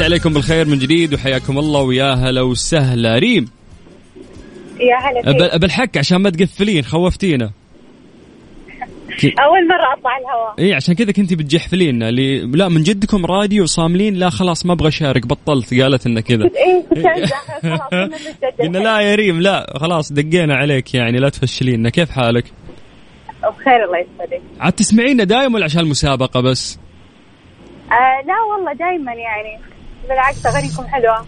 عليكم بالخير من جديد وحياكم الله ويا هلا وسهلا. ريم. يا هلا بالحق عشان ما تقفلين خوفتينا. أول مرة أطلع الهواء. اي عشان كذا كنتي بتجحفلين اللي لا من جدكم راديو صاملين لا خلاص ما أبغى أشارك بطلت قالت إنه كذا. قلنا لا يا ريم لا خلاص دقينا عليك يعني لا تفشلينا. كيف حالك؟ بخير الله يسعدك. عاد تسمعينا دايم ولا عشان المسابقة بس؟ آه لا والله دائما يعني. بالعكس أغانيكم حلوة.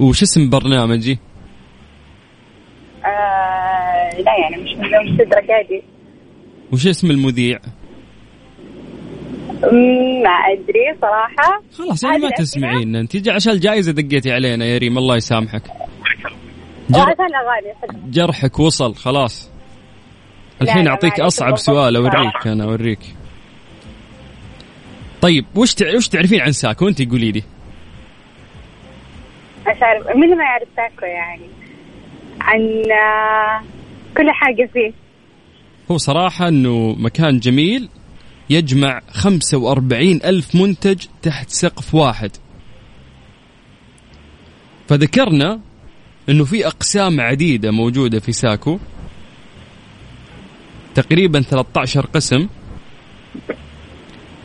وش اسم برنامجي؟ آه لا يعني مش مش الدرجه دي وش اسم المذيع؟ ما أدري صراحة. خلاص يعني ما تسمعين أنت. عشان الجائزه دقيتي علينا يا ريم الله يسامحك. جر... جرحك وصل خلاص. الحين أعطيك أصعب سؤال أوريك أنا أوريك. طيب وش. وش تعرفين عن ساكو؟ أنت قولي لي. مش عارف مين ما يعرف تاكو يعني. عن آه، كل حاجة فيه. هو صراحة أنه مكان جميل يجمع 45 ألف منتج تحت سقف واحد. فذكرنا أنه في أقسام عديدة موجودة في ساكو. تقريبا 13 قسم.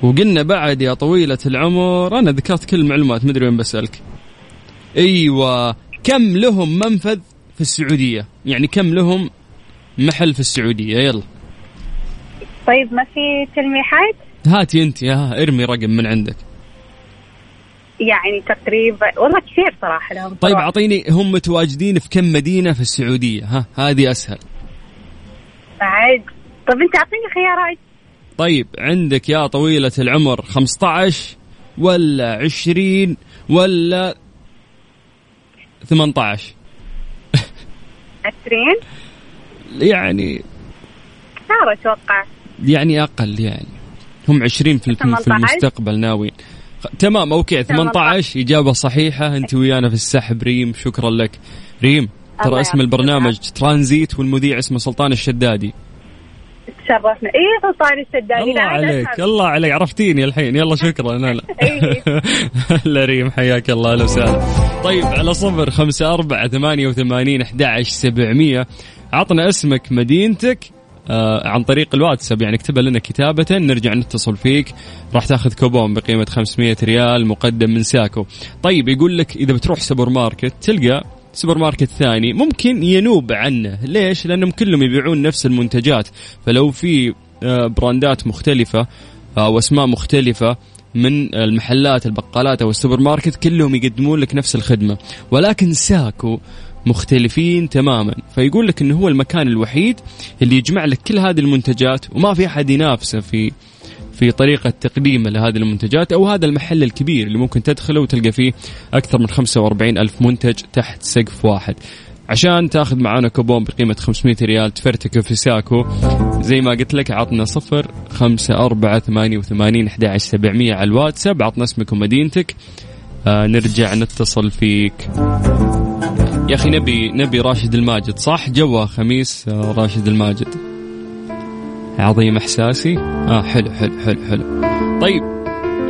وقلنا بعد يا طويلة العمر أنا ذكرت كل المعلومات مدري وين بسألك. أيوه. كم لهم منفذ في السعودية؟ يعني كم لهم محل في السعودية؟ يلا. طيب ما في تلميحات؟ هاتي أنت يا ارمي رقم من عندك. يعني تقريبا والله كثير صراحة لهم طيب أعطيني هم متواجدين في كم مدينة في السعودية؟ ها هذه أسهل. بعد. طيب أنت أعطيني خيارات. طيب عندك يا طويلة العمر 15 ولا 20 ولا 18 20 يعني كثار أتوقع. يعني أقل يعني. هم 20 في, في المستقبل ناويين. تمام أوكي 18 إجابة صحيحة. أنت ويانا في السحب ريم شكرا لك. ريم ترى اسم البرنامج ترانزيت والمذيع اسمه سلطان الشدادي. تشرفنا. اي سلطان السدادي الله عليك الله عليك. عرفتيني الحين. يلا شكرا. لا لا. لا ريم حياك الله. أهلا وسهلا. طيب على صفر خمسة أربعة ثمانية وثمانين أحد سبعمية. عطنا اسمك مدينتك آه عن طريق الواتساب. يعني اكتبها لنا كتابة. نرجع نتصل فيك. راح تاخذ كوبون بقيمة 500 ريال مقدم من ساكو. طيب يقول لك إذا بتروح سوبر ماركت تلقى سوبر ماركت ثاني. ممكن ينوب عنه. ليش؟ لأنهم كلهم يبيعون نفس المنتجات. فلو في آه، براندات مختلفة أو أسماء مختلفة من المحلات البقالات أو السوبر ماركت كلهم يقدمون لك نفس الخدمة. ولكن ساكو مختلفين تماما. فيقول لك إنه هو المكان الوحيد اللي يجمع لك كل هذه المنتجات وما في أحد ينافسه في في طريقة تقديمه لهذه المنتجات أو هذا المحل الكبير اللي ممكن تدخله وتلقى فيه أكثر من 45 ألف منتج تحت سقف واحد. عشان تاخذ معانا كوبون بقيمة 500 ريال تفرتك في ساكو زي ما قلت لك عطنا صفر خمسة أربعة ثمانية وثمانين أحد سبعمية على الواتساب. عطنا اسمك ومدينتك. آه نرجع نتصل فيك. يا أخي نبي نبي راشد الماجد صح؟ جوا خميس آه راشد الماجد. عظيم إحساسي. آه حلو حلو حلو حلو. طيب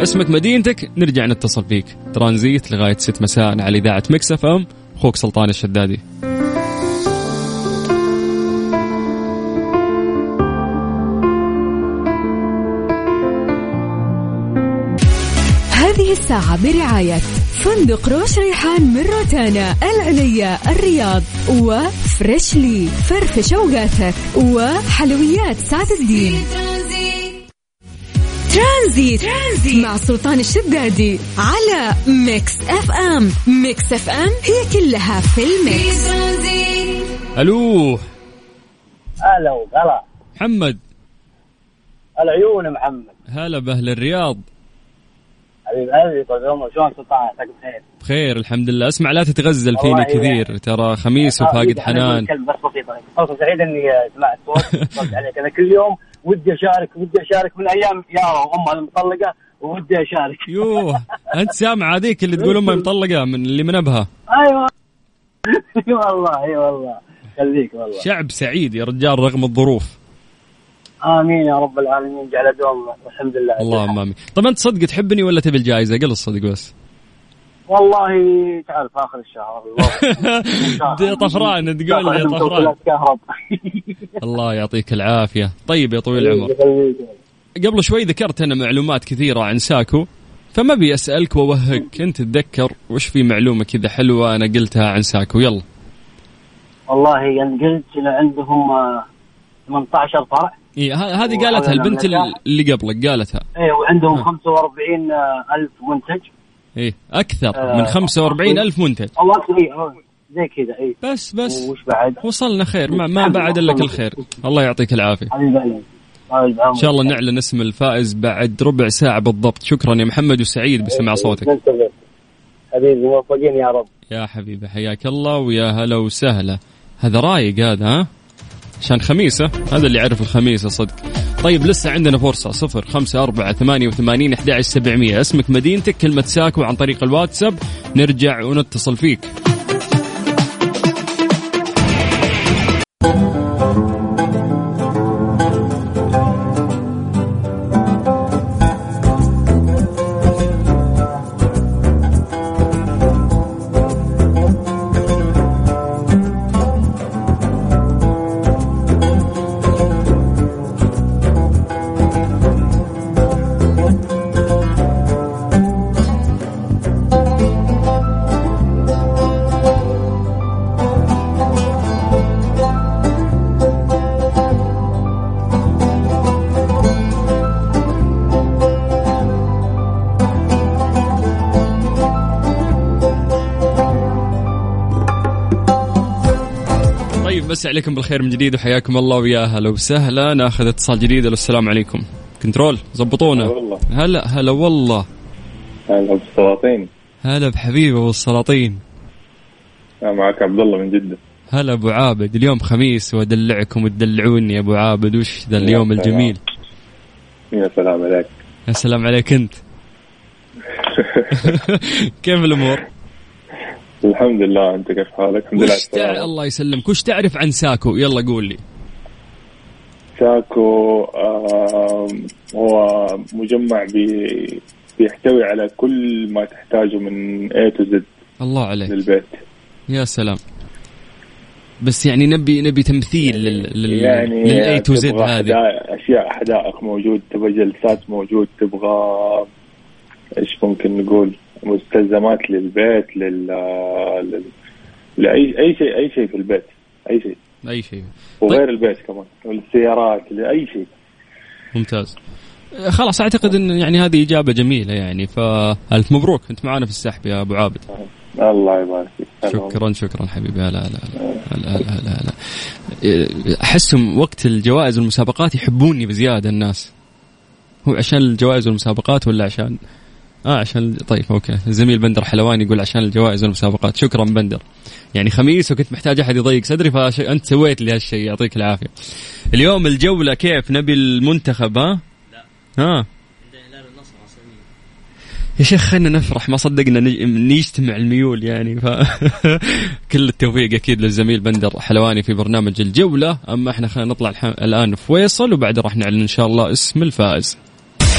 اسمك مدينتك. نرجع نتصل فيك ترانزيت لغاية 6 مساء على إذاعة مكسف إم. أخوك سلطان الشدادي. هذه الساعة برعاية فندق روش ريحان من روتانا العليا الرياض وفريشلي. فرفش أوقاتك وحلويات سعد الدين. ترانزيت. ترانزيت. مع سلطان الشدادي على Mix FM. Mix FM هي كلها في ال mix. ألو. هلا وغلا. محمد. العيون محمد. هلا بأهل الرياض. حبيب قلبي بخير بخير الحمد لله. اسمع لا تتغزل فيني والله كثير. ترى خميس آه، وفاقد حنان. بس بسيطة. فرصة سعيدة إني سمعت صوت عليك أنا كل يوم ودي أشارك ودي أشارك من أيام يارا وامها المطلقة ودي أشارك. يوه أنت سامع هذيك اللي تقول امي مطلقة من اللي من أبها؟ أيوه. اي والله اي والله. خليك والله. شعب سعيد يا رجال رغم الظروف. آمين يا رب العالمين جعل دوم والحمد لله. اللهم آمين. طب أنت صدق تحبني ولا تبي الجائزة؟ قل الصدق بس. والله تعرف آخر الشهر. طفران تقول لي طفران. الله يعطيك العافية. طيب يا طويل العمر. قبل شوي ذكرت أنا معلومات كثيرة عن ساكو فما أبي أسألك واوهقك أنت تتذكر وش في معلومة كذا حلوة أنا قلتها عن ساكو؟ يلا. والله يعني قلت عندهم آه، 18 فرع. ه- هذه قالتها البنت اللي قبلك قالتها. إيه وعندهم آه. 45 آه، ألف منتج. إيه أكثر آه. من 45 ألف منتج. أو أكثر إيه، أو زي كذا اي بس بس. وش بعد؟ وصلنا خير. ما, ما بعد الا كل خير الله يعطيك العافية. إن شاء الله نعلن اسم الفائز بعد ربع ساعة بالضبط. شكرا يا محمد وسعيد بسمع صوتك. حبيبي موفقين يا رب. يا حبيبي حياك الله ويا هلا وسهلا. هذا رايق هذا ها؟ عشان خميسة. هذا اللي يعرف الخميسة صدق. طيب لسه عندنا فرصة. صفر خمسة أربعة ثمانية وثمانين أحد سبعمية. اسمك مدينتك كلمة ساكو عن طريق الواتساب. نرجع ونتصل فيك. مسي عليكم بالخير من جديد وحياكم الله ويا هلا وسهلا. ناخذ اتصال جديد. السلام عليكم. كنترول زبطونا. والله. هلا هلا والله. هلا بالسلاطين هلا بحبيبه والسلاطين أنا معك عبد الله من جدة. هلا أبو عابد. اليوم خميس وادلعكم وتدلعوني يا أبو عابد. وش ذا اليوم يا. الجميل؟ يا سلام عليك. يا سلام عليك أنت. كيف الأمور؟ الحمد لله أنت كيف حالك؟ الحمد لله تع... الله يسلمك. وش تعرف عن ساكو؟ يلا قول لي. ساكو آم، هو مجمع بي بيحتوي على كل ما تحتاجه من A to Z الله عليك. للبيت. يا سلام. بس يعني نبي نبي تمثيل لل لل يعني لل A to Z هذه. أشياء حدائق موجود تبغى جلسات موجود تبغى إيش ممكن نقول؟ مستلزمات للبيت لل, لل... لأي أي شيء أي شيء في البيت أي شيء. أي شيء. وغير البيت كمان والسيارات لأي شيء. ممتاز. خلاص أعتقد إن يعني هذه إجابة جميلة يعني فألف مبروك. أنت معنا في السحب يا أبو عابد. الله يبارك فيك. شكرا شكرا حبيبي. هلا هلا هلا هلا هلا. أحسهم وقت الجوائز والمسابقات يحبوني بزيادة الناس. هو عشان الجوائز والمسابقات ولا عشان آه عشان طيب أوكي. الزميل بندر حلوان يقول عشان الجوائز والمسابقات. شكرا بندر. يعني خميس وكنت محتاج أحد يضيق صدري فانت سويت لي هالشيء يعطيك العافية. اليوم الجولة كيف؟ نبي المنتخب ها؟ ها يا شيخ خلينا نفرح ما صدقنا نج- نجتمع الميول يعني ف كل التوفيق أكيد للزميل بندر حلواني في برنامج الجولة. أما إحنا خلينا نطلع. الآن فيصل وبعد راح نعلن إن شاء الله اسم الفائز.